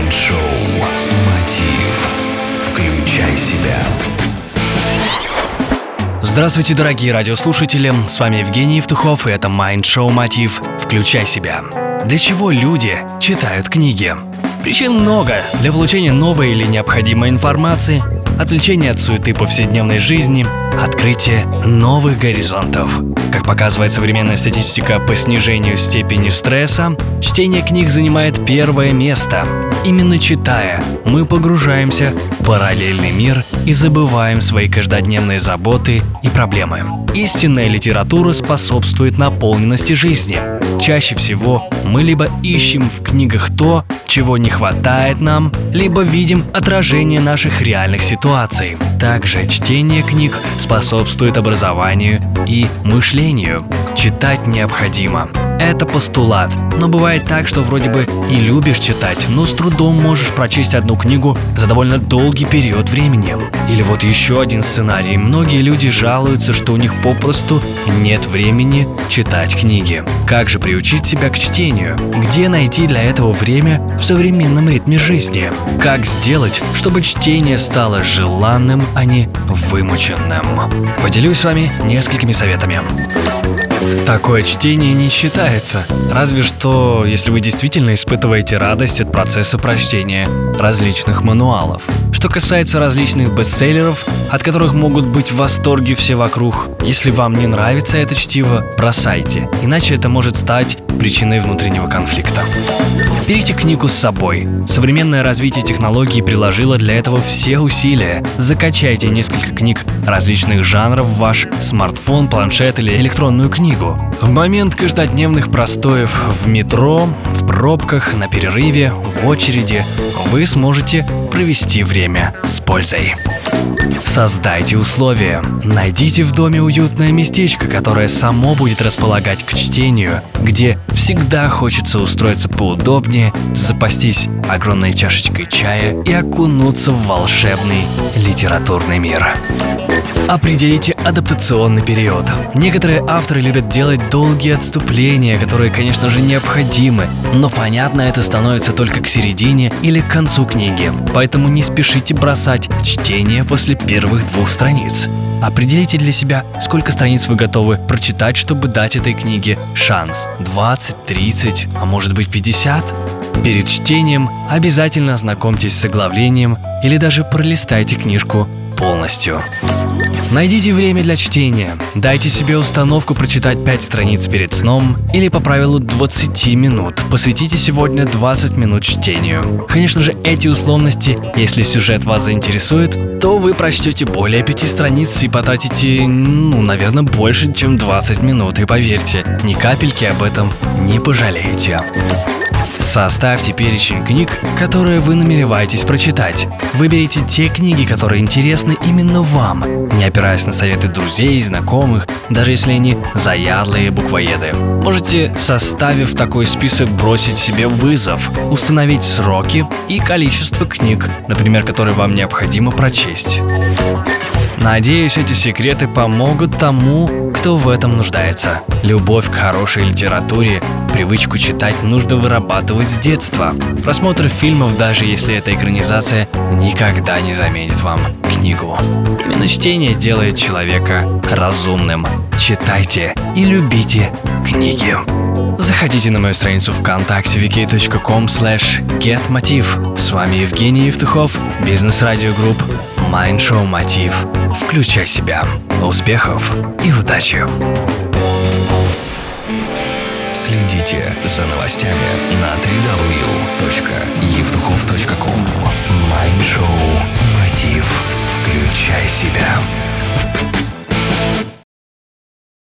Майнд-шоу «Мотив». Включай себя. Здравствуйте, дорогие радиослушатели! С вами Евгений Евтухов, и это Майнд-шоу «Мотив. Включай себя». Для чего люди читают книги? Причин много. Для получения новой или необходимой информации, отвлечения от суеты повседневной жизни, открытие новых горизонтов. Как показывает современная статистика по снижению степени стресса, чтение книг занимает первое место. Именно читая, мы погружаемся в параллельный мир и забываем свои каждодневные заботы и проблемы. Истинная литература способствует наполненности жизни. Чаще всего мы либо ищем в книгах то, чего не хватает нам, либо видим отражение наших реальных ситуаций. Также чтение книг способствует образованию и мышлению. Читать необходимо. Это постулат. Но бывает так, что вроде бы и любишь читать, но с трудом можешь прочесть одну книгу за довольно долгий период времени. Или вот еще один сценарий. Многие люди жалуются, что у них попросту нет времени читать книги. Как же приучить себя к чтению? Где найти для этого время в современном ритме жизни? Как сделать, чтобы чтение стало желанным, а не вымученным? Поделюсь с вами несколькими советами. Такое чтение не считается, разве что если вы действительно испытываете радость от процесса прочтения различных мануалов. Что касается различных бестселлеров, от которых могут быть в восторге все вокруг, если вам не нравится это чтиво, бросайте, иначе это может стать причиной внутреннего конфликта. Берите книгу с собой. Современное развитие технологий приложило для этого все усилия. Закачайте несколько книг различных жанров в ваш смартфон, планшет или электронную книгу. В момент каждодневных простоев в метро, в пробках, на перерыве, в очереди вы сможете провести время с пользой. Создайте условия. Найдите в доме уютное местечко, которое само будет располагать к чтению, где всегда хочется устроиться поудобнее, запастись огромной чашечкой чая и окунуться в волшебный литературный мир. Определите адаптационный период. Некоторые авторы любят делать долгие отступления, которые, конечно же, необходимы, но понятно это становится только к середине или к концу книги, поэтому не спешите бросать чтение после первых двух страниц. Определите для себя, сколько страниц вы готовы прочитать, чтобы дать этой книге шанс. 20, 30, а может быть 50? Перед чтением обязательно ознакомьтесь с оглавлением или даже пролистайте книжку полностью. Найдите время для чтения. Дайте себе установку прочитать 5 страниц перед сном или по правилу 20 минут. Посвятите сегодня 20 минут чтению. Конечно же, эти условности, если сюжет вас заинтересует, то вы прочтете более 5 страниц и потратите, ну, наверное, больше, чем 20 минут. И поверьте, ни капельки об этом не пожалеете. Составьте перечень книг, которые вы намереваетесь прочитать. Выберите те книги, которые интересны именно вам, не опираясь на советы друзей знакомых, даже если они заядлые буквоеды. Можете, составив такой список, бросить себе вызов, установить сроки и количество книг, например, которые вам необходимо прочесть. Надеюсь, эти секреты помогут тому, кто в этом нуждается. Любовь к хорошей литературе, привычку читать нужно вырабатывать с детства. Просмотр фильмов, даже если это экранизация, никогда не заменит вам книгу. Именно чтение делает человека разумным. Читайте и любите книги. Заходите на мою страницу ВКонтакте vk.com slash getmotiv. С вами Евгений Евтухов, бизнес-радио групп Show Мотив. Включай себя. Успехов и удачи! Следите за новостями на www.евтухов.ком Майнд-шоу «Мотив». Включай себя.